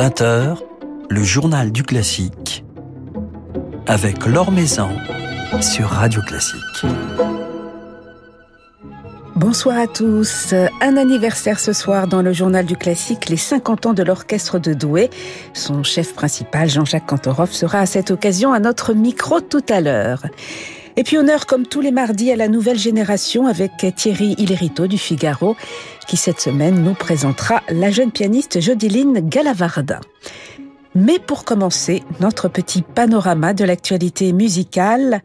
20h, le journal du classique avec Laure Maison sur Radio Classique. Bonsoir à tous. Un anniversaire ce soir dans le journal du classique, les 50 ans de l'orchestre de Douai. Son chef principal, Jean-Jacques Cantorov, sera à cette occasion à notre micro tout à l'heure. Et puis honneur comme tous les mardis à la nouvelle génération avec Thierry Hillerito du Figaro qui cette semaine nous présentera la jeune pianiste Jodiline Galavarda. Mais pour commencer, notre petit panorama de l'actualité musicale.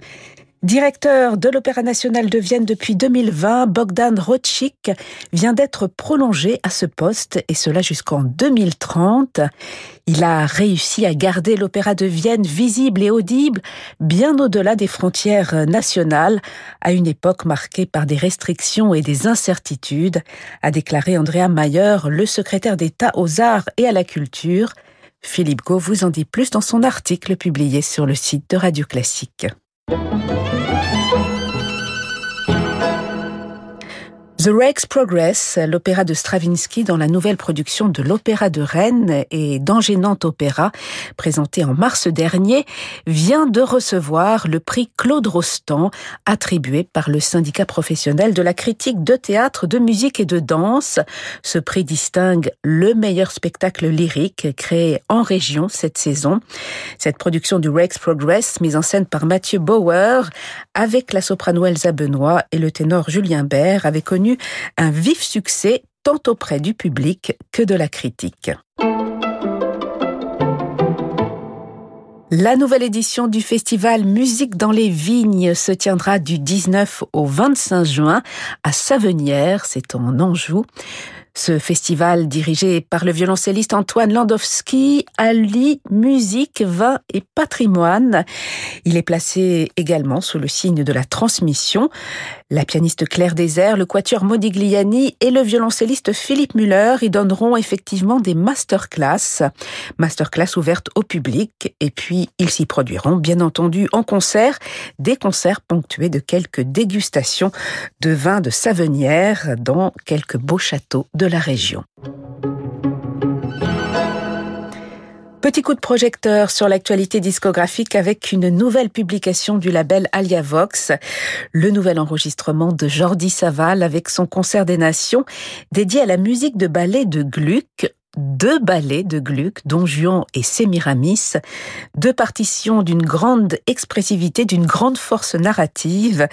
Directeur de l'Opéra national de Vienne depuis 2020, Bogdan Rotschik vient d'être prolongé à ce poste et cela jusqu'en 2030. Il a réussi à garder l'Opéra de Vienne visible et audible bien au-delà des frontières nationales à une époque marquée par des restrictions et des incertitudes, a déclaré Andrea Mayer, le secrétaire d'État aux arts et à la culture. Philippe Gau vous en dit plus dans son article publié sur le site de Radio Classique. Thank you. The Rex Progress, l'opéra de Stravinsky dans la nouvelle production de l'Opéra de Rennes et d'Angénante Opéra, présenté en mars dernier, vient de recevoir le prix Claude Rostand, attribué par le syndicat professionnel de la critique de théâtre, de musique et de danse. Ce prix distingue le meilleur spectacle lyrique créé en région cette saison. Cette production du Rex Progress, mise en scène par Mathieu Bauer, avec la soprano Elsa Benoît et le ténor Julien Bert, avait connu un vif succès tant auprès du public que de la critique. La nouvelle édition du festival Musique dans les vignes se tiendra du 19 au 25 juin à Savenière, c'est en Anjou. Ce festival, dirigé par le violoncelliste Antoine Landowski, allie musique, vin et patrimoine. Il est placé également sous le signe de la transmission. La pianiste Claire Désert, le quatuor Modigliani et le violoncelliste Philippe Muller y donneront effectivement des masterclass, masterclass ouvertes au public. Et puis, ils s'y produiront, bien entendu, en concert, des concerts ponctués de quelques dégustations de vins de Savenière dans quelques beaux châteaux de la région. Petit coup de projecteur sur l'actualité discographique avec une nouvelle publication du label Alia Vox, le nouvel enregistrement de Jordi Saval avec son concert des nations dédié à la musique de ballet de Gluck, deux ballets de Gluck, Don Juan et Sémiramis, deux partitions d'une grande expressivité, d'une grande force narrative,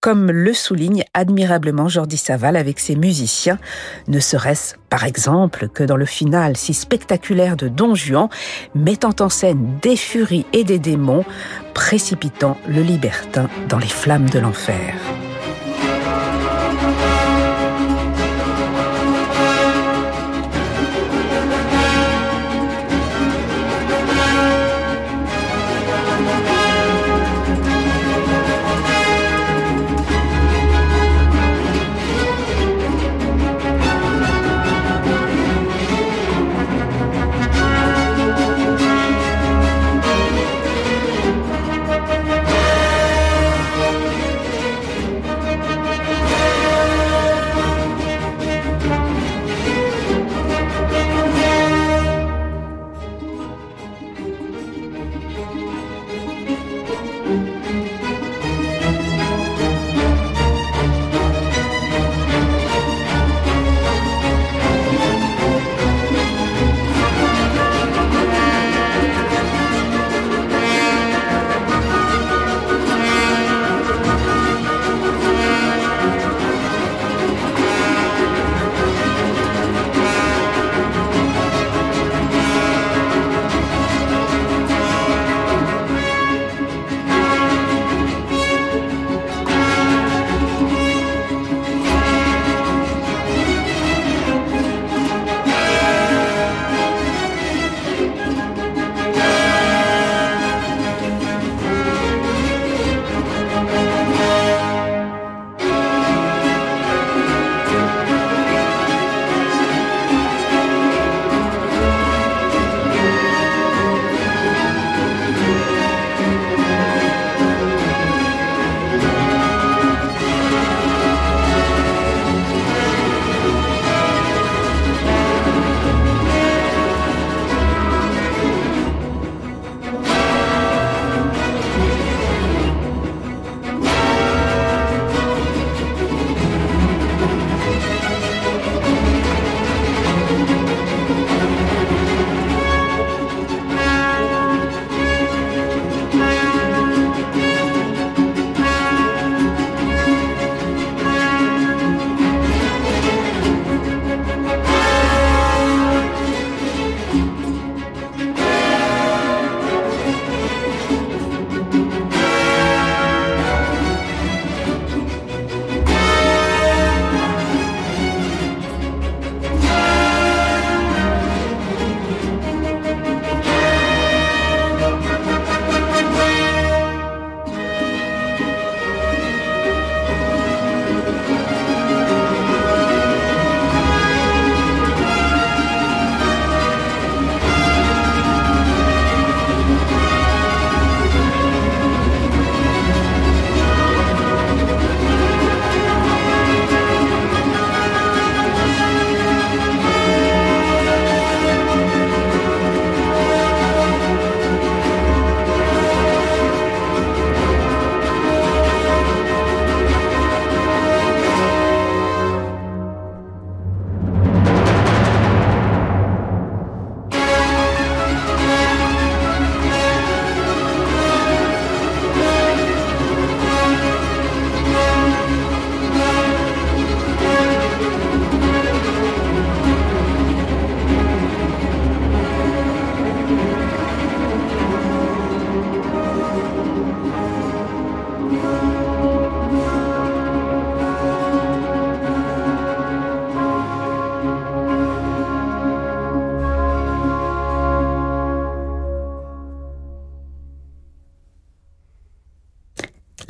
comme le souligne admirablement Jordi Saval avec ses musiciens, ne serait-ce par exemple que dans le final si spectaculaire de Don Juan, mettant en scène des furies et des démons, précipitant le libertin dans les flammes de l'enfer.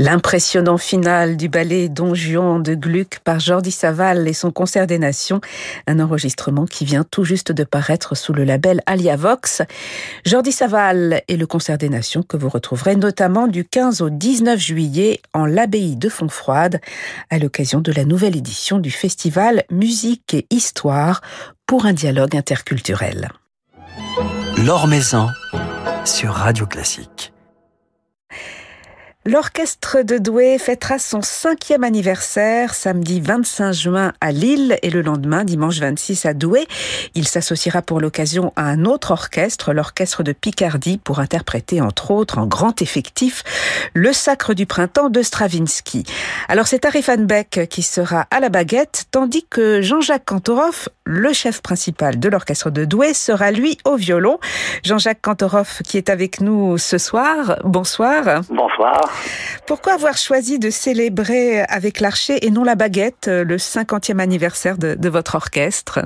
L'impressionnant final du ballet Don Juan de Gluck par Jordi Saval et son concert des nations, un enregistrement qui vient tout juste de paraître sous le label Alia Vox. Jordi Saval et le concert des nations que vous retrouverez notamment du 15 au 19 juillet en l'abbaye de Fontfroide à l'occasion de la nouvelle édition du festival Musique et Histoire pour un dialogue interculturel. L'Or Maison sur Radio Classique. L'orchestre de Douai fêtera son cinquième anniversaire samedi 25 juin à Lille et le lendemain, dimanche 26 à Douai. Il s'associera pour l'occasion à un autre orchestre, l'orchestre de Picardie, pour interpréter entre autres en grand effectif le Sacre du printemps de Stravinsky. Alors c'est Arifan Beck qui sera à la baguette, tandis que Jean-Jacques Kantorov, le chef principal de l'orchestre de Douai, sera lui au violon. Jean-Jacques Kantorov qui est avec nous ce soir. Bonsoir. Bonsoir. Pourquoi avoir choisi de célébrer avec l'archer et non la baguette le 50e anniversaire de, votre orchestre?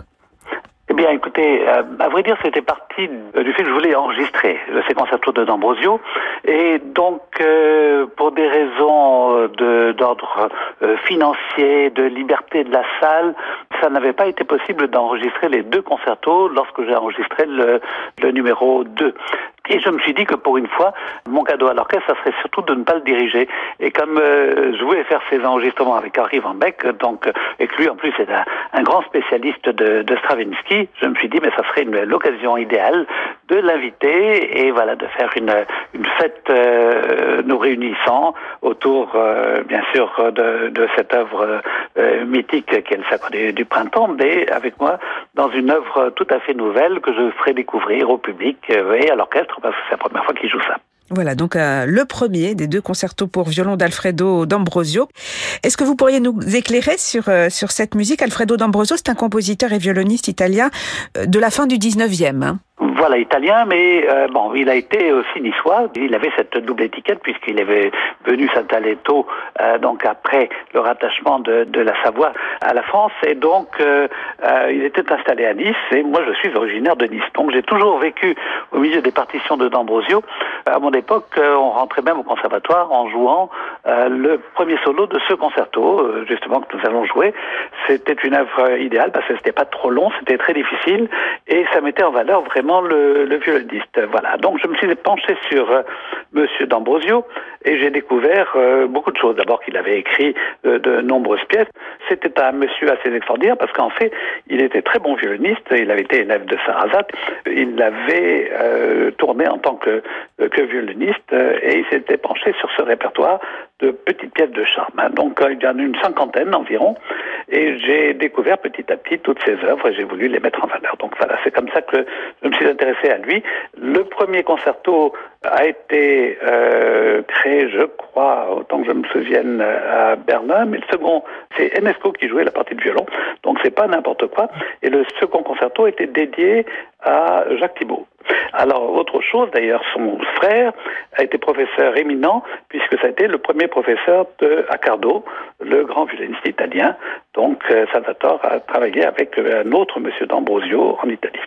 Eh bien, écoutez, euh, à vrai dire, c'était parti du fait que je voulais enregistrer ces concertos de D'Ambrosio. Et donc, euh, pour des raisons d'ordre euh, financier, de liberté de la salle, ça n'avait pas été possible d'enregistrer les deux concertos lorsque j'ai enregistré le, le numéro 2. Et je me suis dit que pour une fois, mon cadeau à l'orchestre, ça serait surtout de ne pas le diriger. Et comme euh, je voulais faire ces enregistrements avec Henri Van Beck, donc, et que lui en plus est un, un grand spécialiste de, de, Stravinsky, je me suis dit, mais ça serait l'occasion idéale de l'inviter et voilà, de faire une, une fête euh, nous réunissant autour, euh, bien sûr, de, de cette œuvre euh, mythique qu'est le Sacre du, du, Printemps, mais avec moi dans une œuvre tout à fait nouvelle que je ferai découvrir au public et à l'orchestre parce que c'est la première fois qu'il joue ça. Voilà, donc euh, le premier des deux concertos pour violon d'Alfredo D'Ambrosio. Est-ce que vous pourriez nous éclairer sur, euh, sur cette musique? Alfredo D'Ambrosio, c'est un compositeur et violoniste italien euh, de la fin du 19e. Hein voilà, italien, mais bon, il a été aussi niçois. Il avait cette double étiquette puisqu'il avait venu euh, donc après le rattachement de, de, la Savoie à la France, et donc il était installé à Nice. Et moi, je suis originaire de Nice, donc j'ai toujours vécu au milieu des partitions de D'Ambrosio. À mon époque, euh, on rentrait même au conservatoire en jouant le premier solo de ce concerto, justement que nous allons jouer. C'était une œuvre idéale parce que c'était pas trop long, c'était très difficile, et ça mettait en valeur vraiment le, violoniste. Voilà. Donc je me suis penché sur euh, Monsieur D'Ambrosio et j'ai découvert euh, beaucoup de choses. D'abord qu'il avait écrit euh, de nombreuses pièces. C'était un monsieur assez extraordinaire parce qu'en fait, il était très bon violoniste. Il avait été élève de Sarrazat. Il avait euh, tourné en tant que, que violoniste et il s'était penché sur ce répertoire de petites pièces de charme. Hein. Donc il y en a une cinquantaine environ. Et j'ai découvert petit à petit toutes ces œuvres et j'ai voulu les mettre en valeur. Donc voilà, c'est comme ça que je me suis intéressé à lui. Le premier concerto a été euh, créé, je crois, autant que je me souvienne, à Berlin, mais le second, c'est Enesco qui jouait la partie de violon, donc c'est pas n'importe quoi. Et le second concerto était dédié à Jacques Thibault. Alors, autre chose, d'ailleurs, son frère a été professeur éminent, puisque ça a été le premier professeur de Accardo, le grand violoniste italien. Donc, euh, Salvatore a travaillé avec un autre monsieur d'Ambrosio en Italie.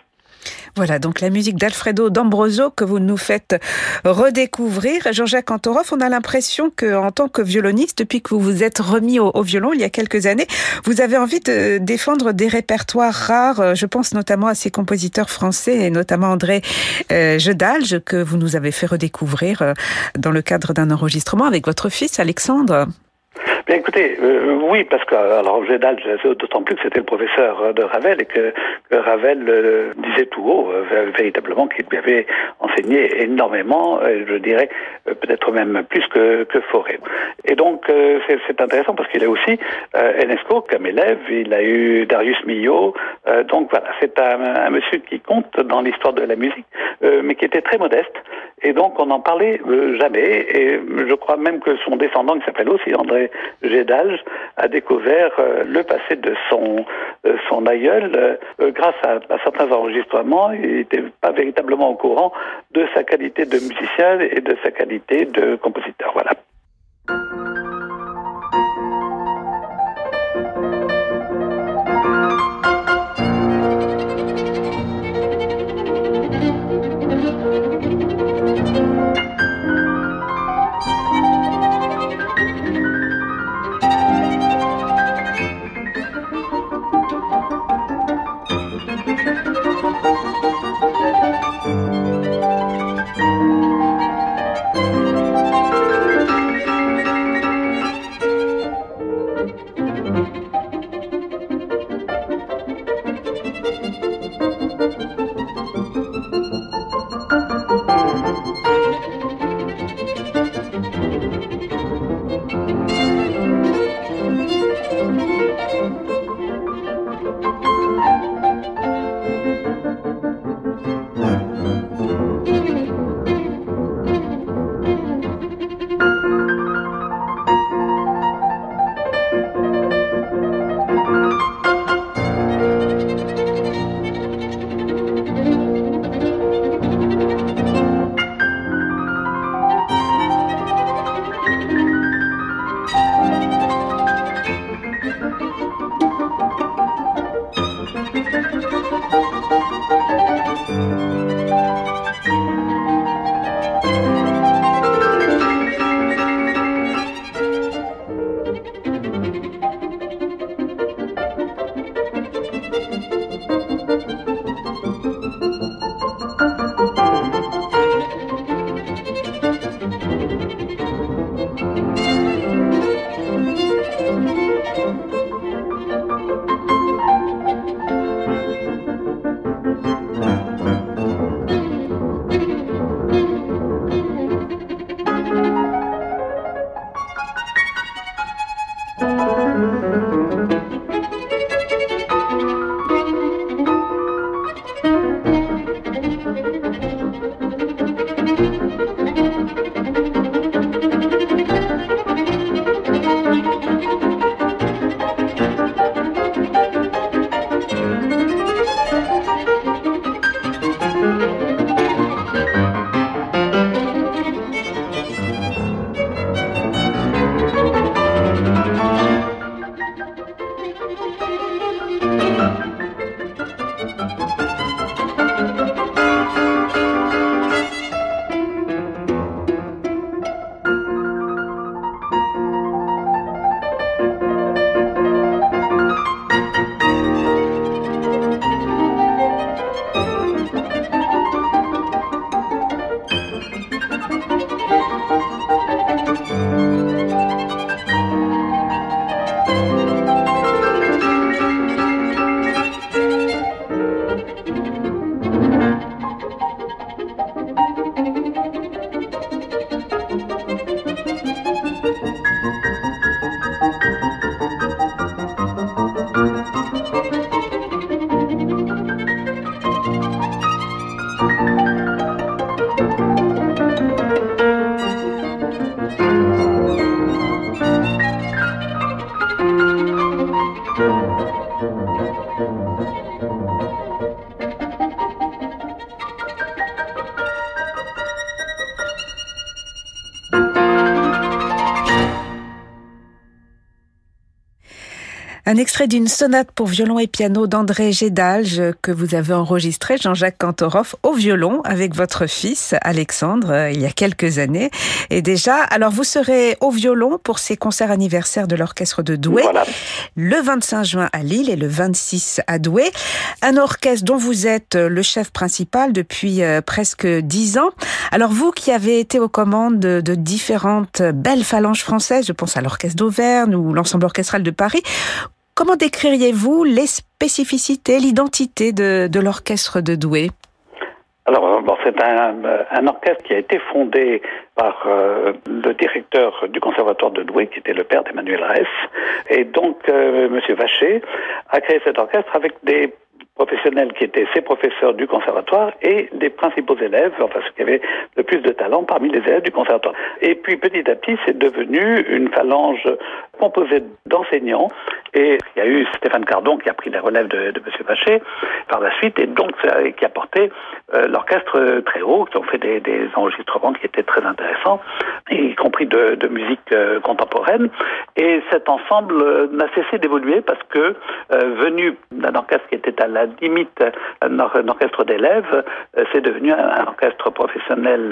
Voilà, donc la musique d'Alfredo D'Ambrosio que vous nous faites redécouvrir. Jean-Jacques Antorov, on a l'impression que, en tant que violoniste, depuis que vous vous êtes remis au, violon il y a quelques années, vous avez envie de défendre des répertoires rares. Je pense notamment à ces compositeurs français et notamment André euh, Jedalge que vous nous avez fait redécouvrir euh, dans le cadre d'un enregistrement avec votre fils Alexandre. Bien, écoutez, euh, oui, parce que alors Gédal, d'autant plus que c'était le professeur de Ravel et que, Ravel euh, disait tout haut, euh, véritablement, qu'il lui avait enseigné énormément, je dirais peut-être même plus que, que Forêt. Et donc c'est intéressant parce qu'il a aussi Enesco comme élève, il a eu Darius Milhaud, donc voilà, c'est un, un, monsieur qui compte dans l'histoire de la musique, mais qui était très modeste, et donc on n'en parlait jamais, et je crois même que son descendant, qui s'appelle aussi André Gédalge a découvert euh, le passé de son, euh, son aïeul euh, grâce à, à, certains enregistrements. Il n'était pas véritablement au courant de sa qualité de musicien et de sa qualité de compositeur. Voilà. Thank you. Un extrait d'une sonate pour violon et piano d'André Gédalge que vous avez enregistré, Jean-Jacques Cantoroff, au violon avec votre fils Alexandre euh, il y a quelques années. Et déjà, alors vous serez au violon pour ces concerts anniversaires de l'orchestre de Douai le 25 juin à Lille et le 26 à Douai. Un orchestre dont vous êtes le chef principal depuis euh, presque dix ans. Alors vous qui avez été aux commandes de différentes belles phalanges françaises, je pense à l'orchestre d'Auvergne ou l'ensemble orchestral de Paris, Comment décririez-vous les spécificités, l'identité de, l'orchestre de Douai? Alors, bon, c'est un, un, orchestre qui a été fondé par euh, le directeur du conservatoire de Douai, qui était le père d'Emmanuel Ress. Et donc, euh, M. Vacher a créé cet orchestre avec des professionnels qui étaient ses professeurs du conservatoire et les principaux élèves, enfin ceux qui avaient le plus de talent parmi les élèves du conservatoire. Et puis petit à petit, c'est devenu une phalange composée d'enseignants et il y a eu Stéphane Cardon qui a pris la relève de, de M. Vacher par la suite et donc qui a porté euh, l'orchestre très haut, qui ont fait des, des, enregistrements qui étaient très intéressants, y compris de, musique euh, contemporaine. Et cet ensemble euh, n'a cessé d'évoluer parce que venu d'un orchestre qui était à la limite un, orchestre d'élèves, c'est devenu un, orchestre professionnel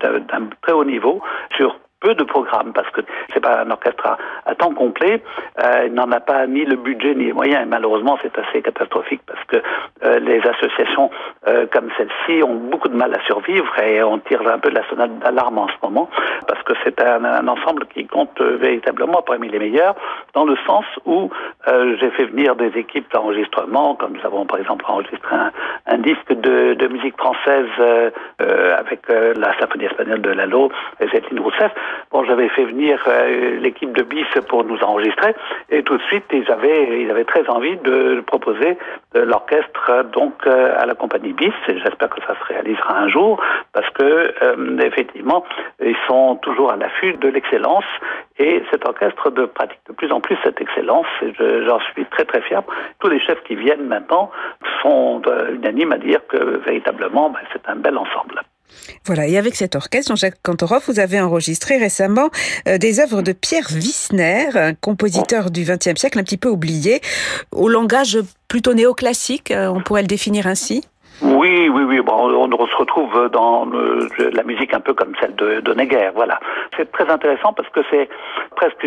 d'un très haut niveau sur peu de programmes parce que c'est pas un orchestre à, temps complet. Euh, il n'en a pas ni le budget ni les moyens et malheureusement c'est assez catastrophique parce que euh, les associations euh, comme celle-ci ont beaucoup de mal à survivre et on tire un peu de la sonnette d'alarme en ce moment parce que c'est un, un, ensemble qui compte véritablement parmi les meilleurs dans le sens où j'ai fait venir des équipes d'enregistrement comme nous avons par exemple enregistré un, un disque de, de, musique française avec la symphonie espagnole de Lalo et Zétine Rousseff Bon, j'avais fait venir euh, l'équipe de BIS pour nous enregistrer et tout de suite ils avaient ils avaient très envie de proposer l'orchestre donc euh, à la compagnie BIS et j'espère que ça se réalisera un jour parce que euh, effectivement ils sont toujours à l'affût de l'excellence et cet orchestre de pratique de plus en plus cette excellence et j'en suis très très fier. Tous les chefs qui viennent maintenant sont unanimes à dire que véritablement ben, c'est un bel ensemble. Voilà, et avec cet orchestre, Jean-Jacques Cantoroff, vous avez enregistré récemment euh, des œuvres de Pierre Wissner, un compositeur du XXe siècle un petit peu oublié, au langage plutôt néoclassique, euh, on pourrait le définir ainsi? Oui, oui, oui. Bon, on se retrouve dans la musique un peu comme celle de, de voilà. C'est très intéressant parce que c'est presque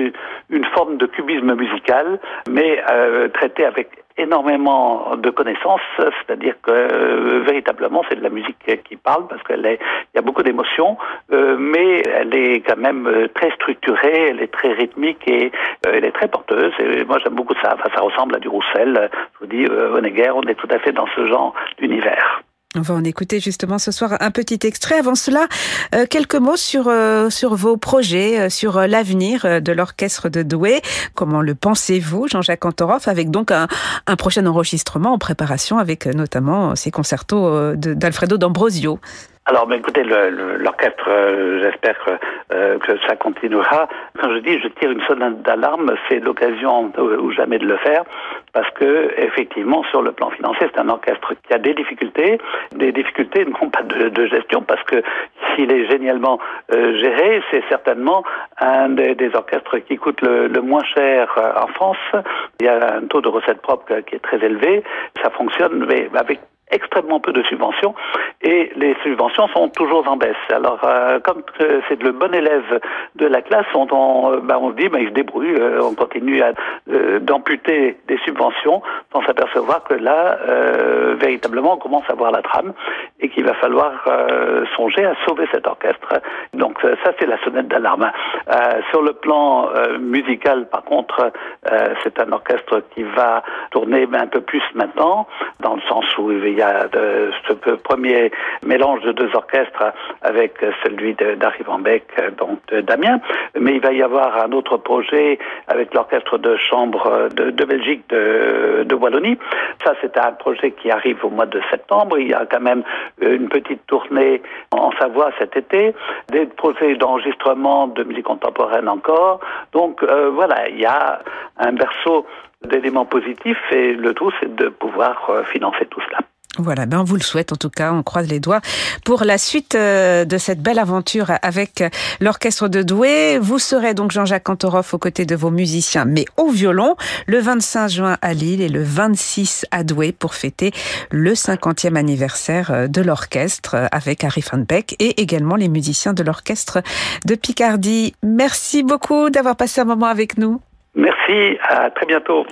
une forme de cubisme musical, mais euh, traité avec énormément de connaissances, c'est-à-dire que euh, véritablement c'est de la musique qui parle parce qu'elle est, il y a beaucoup d'émotions, euh, mais elle est quand même euh, très structurée, elle est très rythmique et elle est très porteuse. Et moi j'aime beaucoup ça. Enfin, ça ressemble à du Roussel. Je vous dis, Honegger, on est tout à fait dans ce genre d'univers. On va en écouter justement ce soir un petit extrait. Avant cela, euh, quelques mots sur euh, sur vos projets, euh, sur l'avenir de l'orchestre de Douai. Comment le pensez-vous, Jean-Jacques Antoroff, avec donc un, un, prochain enregistrement en préparation avec notamment ces concertos d'Alfredo D'Ambrosio? Alors, ben, écoutez, l'orchestre, euh, j'espère euh, que ça continuera. Quand je dis je tire une sonnette d'alarme, c'est l'occasion ou jamais de le faire, parce que effectivement, sur le plan financier, c'est un orchestre qui a des difficultés, des difficultés non pas de, gestion, parce que s'il est génialement euh, géré, c'est certainement un des, orchestres qui coûte le, le moins cher en France. Il y a un taux de recette propre qui est très élevé. Ça fonctionne mais avec extrêmement peu de subventions et les subventions sont toujours en baisse. Alors, euh, comme c'est le bon élève de la classe, on, on, euh, ben, on dit, ben, il se débrouille, euh, on continue à d'amputer des subventions sans s'apercevoir que là, véritablement, on commence à voir la trame et qu'il va falloir songer à sauver cet orchestre. Donc, ça, c'est la sonnette d'alarme. sur le plan musical, par contre, c'est un orchestre qui va tourner un peu plus maintenant, dans le sens où il y a de, ce premier mélange de deux orchestres avec celui d'Harry Van Beck, donc de Damien, mais il va y avoir un autre projet avec l'orchestre de chambre de, Belgique de, Wallonie. Ça, c'est un projet qui arrive au mois de septembre. Il y a quand même une petite tournée en Savoie cet été, des projets d'enregistrement de musique contemporaine encore. Donc euh, voilà, il y a un berceau d'éléments positifs et le tout, c'est de pouvoir euh, financer tout cela. Voilà, ben on vous le souhaite en tout cas, on croise les doigts pour la suite euh, de cette belle aventure avec l'orchestre de Douai. Vous serez donc Jean-Jacques Cantoroff aux côtés de vos musiciens, mais au violon, le 25 juin à Lille et le 26 à Douai pour fêter le 50e anniversaire euh, de l'orchestre avec Harry Van Beck et également les musiciens de l'orchestre de Picardie. Merci beaucoup d'avoir passé un moment avec nous. Merci, à très bientôt.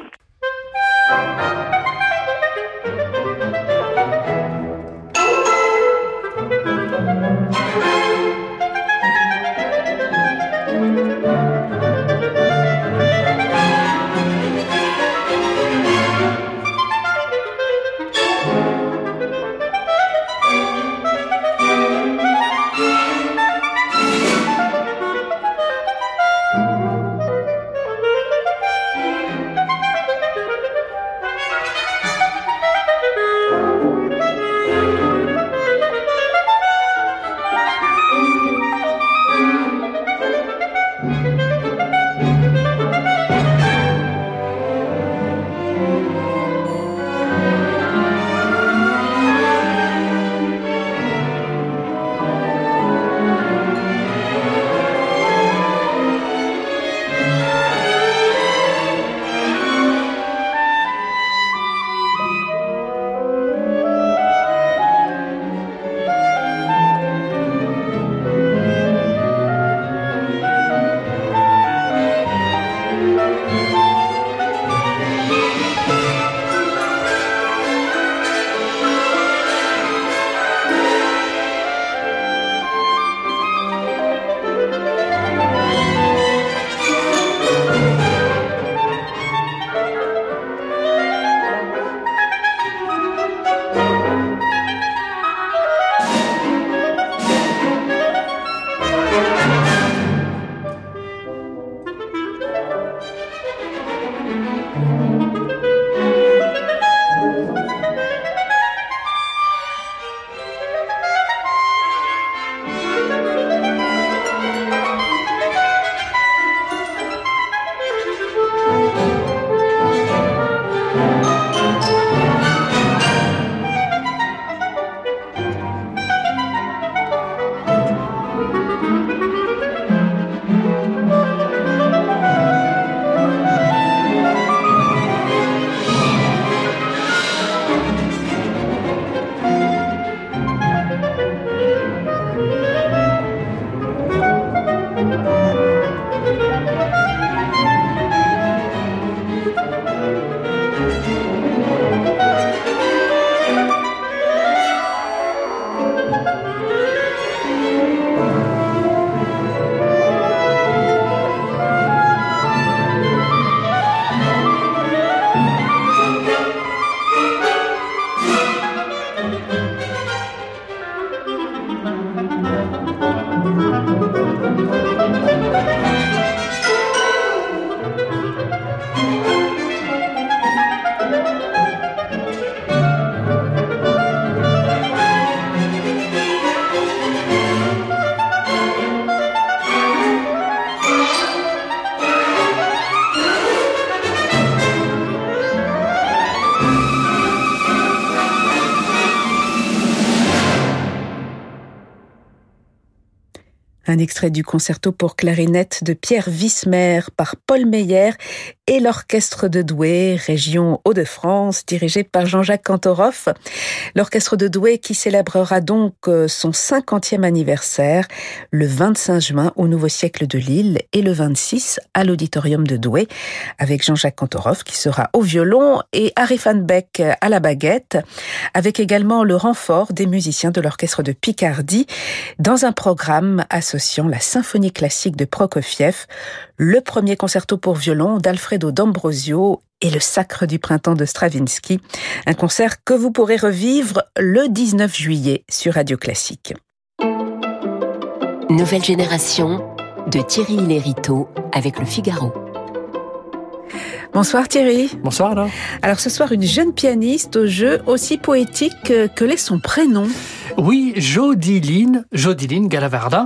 Un extrait du concerto pour clarinette de Pierre Wismer par Paul Meyer et l'orchestre de Douai, région Hauts-de-France, dirigé par Jean-Jacques Cantoroff. L'orchestre de Douai qui célébrera donc euh, son 50e anniversaire le 25 juin au Nouveau Siècle de Lille et le 26 à l'Auditorium de Douai avec Jean-Jacques Cantoroff qui sera au violon et Harry Van Beck à la baguette avec également le renfort des musiciens de l'orchestre de Picardie dans un programme associant la symphonie classique de Prokofiev, le premier concerto pour violon d'Alfredo D'Ambrosio et le Sacre du printemps de Stravinsky, un concert que vous pourrez revivre le 19 juillet sur Radio Classique. Nouvelle génération de Thierry Lériteau avec le Figaro. Bonsoir Thierry. Bonsoir alors. Alors ce soir, une jeune pianiste au jeu aussi poétique que l'est son prénom. Oui, Jodiline, Jodiline Galavardin.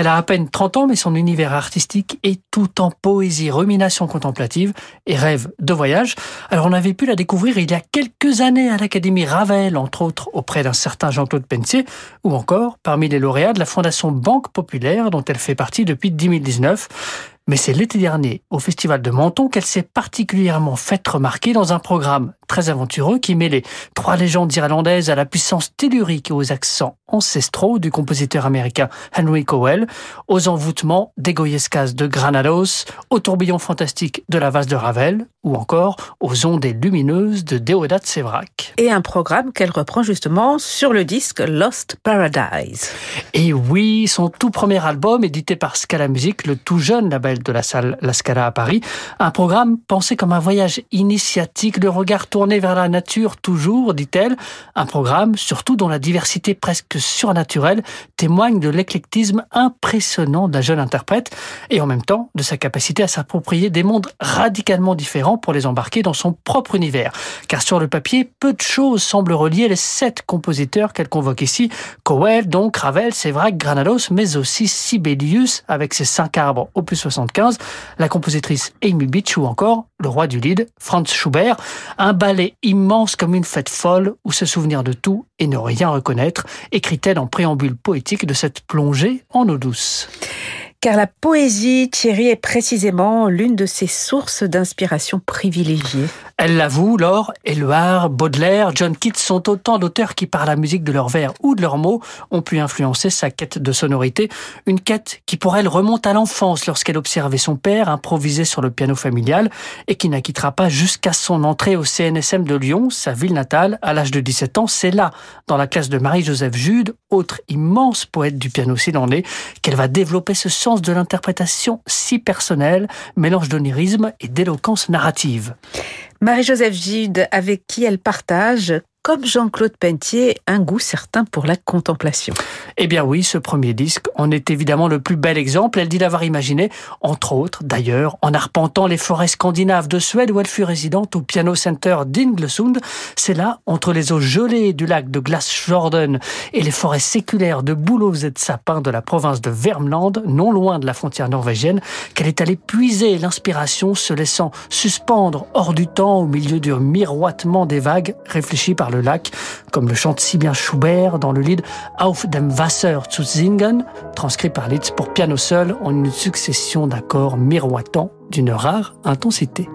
Elle a à peine 30 ans, mais son univers artistique est tout en poésie, rumination contemplative et rêve de voyage. Alors on avait pu la découvrir il y a quelques années à l'Académie Ravel, entre autres auprès d'un certain Jean-Claude Pensier, ou encore parmi les lauréats de la Fondation Banque Populaire, dont elle fait partie depuis 2019. Mais c'est l'été dernier, au Festival de Menton, qu'elle s'est particulièrement faite remarquer dans un programme très aventureux qui mêlait trois légendes irlandaises à la puissance tellurique et aux accents ancestraux du compositeur américain Henry Cowell, aux envoûtements d'Egoyescas de Granados, aux tourbillons fantastiques de la vase de Ravel, ou encore aux ondes lumineuses de Deodat Sévrac. Et un programme qu'elle reprend justement sur le disque Lost Paradise. Et oui, son tout premier album, édité par Scala Music, le tout jeune label de la salle La Scala à Paris, un programme pensé comme un voyage initiatique, de regard tourné vers la nature toujours, dit-elle, un programme surtout dont la diversité presque surnaturelle témoigne de l'éclectisme impressionnant d'un jeune interprète et en même temps de sa capacité à s'approprier des mondes radicalement différents pour les embarquer dans son propre univers. Car sur le papier, peu de choses semblent relier les sept compositeurs qu'elle convoque ici, Cowell, donc Ravel, Sévrac, Granados, mais aussi Sibelius avec ses cinq arbres opus 75, la compositrice Amy Beach ou encore le roi du lead, Franz Schubert, un ballet immense comme une fête folle où se souvenir de tout et ne rien reconnaître, écrit-elle en préambule poétique de cette plongée en eau douce. Car la poésie, Thierry, est précisément l'une de ses sources d'inspiration privilégiées. Elle l'avoue, Laure, Éluard, Baudelaire, John Keats sont autant d'auteurs qui, par la musique de leurs vers ou de leurs mots, ont pu influencer sa quête de sonorité. Une quête qui, pour elle, remonte à l'enfance lorsqu'elle observait son père improviser sur le piano familial et qui n'acquittera pas jusqu'à son entrée au CNSM de Lyon, sa ville natale, à l'âge de 17 ans. C'est là, dans la classe de Marie-Joseph Jude, autre immense poète du piano s'il en est, qu'elle va développer ce sens de l'interprétation si personnelle, mélange d'onirisme et d'éloquence narrative. Marie-Joseph Gide, avec qui elle partage comme Jean-Claude Pentier, un goût certain pour la contemplation. Eh bien oui, ce premier disque en est évidemment le plus bel exemple. Elle dit l'avoir imaginé, entre autres, d'ailleurs, en arpentant les forêts scandinaves de Suède où elle fut résidente au Piano Center d'Inglesund. C'est là, entre les eaux gelées du lac de Glasfjorden et les forêts séculaires de bouleaux et de sapins de la province de Vermland, non loin de la frontière norvégienne, qu'elle est allée puiser l'inspiration, se laissant suspendre hors du temps au milieu du miroitement des vagues réfléchies par le comme le chante si bien Schubert dans le lied Auf dem Wasser zu singen, transcrit par Liszt pour piano seul en une succession d'accords miroitants d'une rare intensité.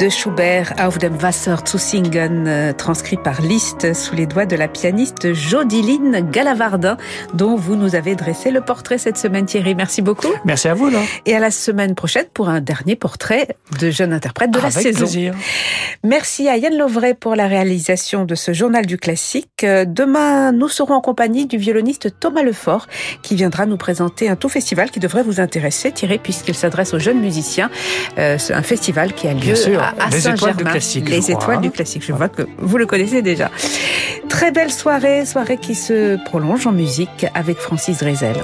De Schubert, Auf dem Wasser zu singen, euh, transcrit par Liszt sous les doigts de la pianiste Jodiline Galavardin, dont vous nous avez dressé le portrait cette semaine, Thierry. Merci beaucoup. Merci à vous, là. Et à la semaine prochaine pour un dernier portrait de jeune interprète de la Avec saison. plaisir. Merci à Yann Lovray pour la réalisation de ce journal du classique. Demain, nous serons en compagnie du violoniste Thomas Lefort, qui viendra nous présenter un tout festival qui devrait vous intéresser, Thierry, puisqu'il s'adresse aux jeunes musiciens. Euh, un festival qui a lieu Bien à, à les Étoiles Saint-Germain. du classique, je Les crois, étoiles hein. du classique. Je vois que vous le connaissez déjà. Très belle soirée, soirée qui se prolonge en musique avec Francis Drezel.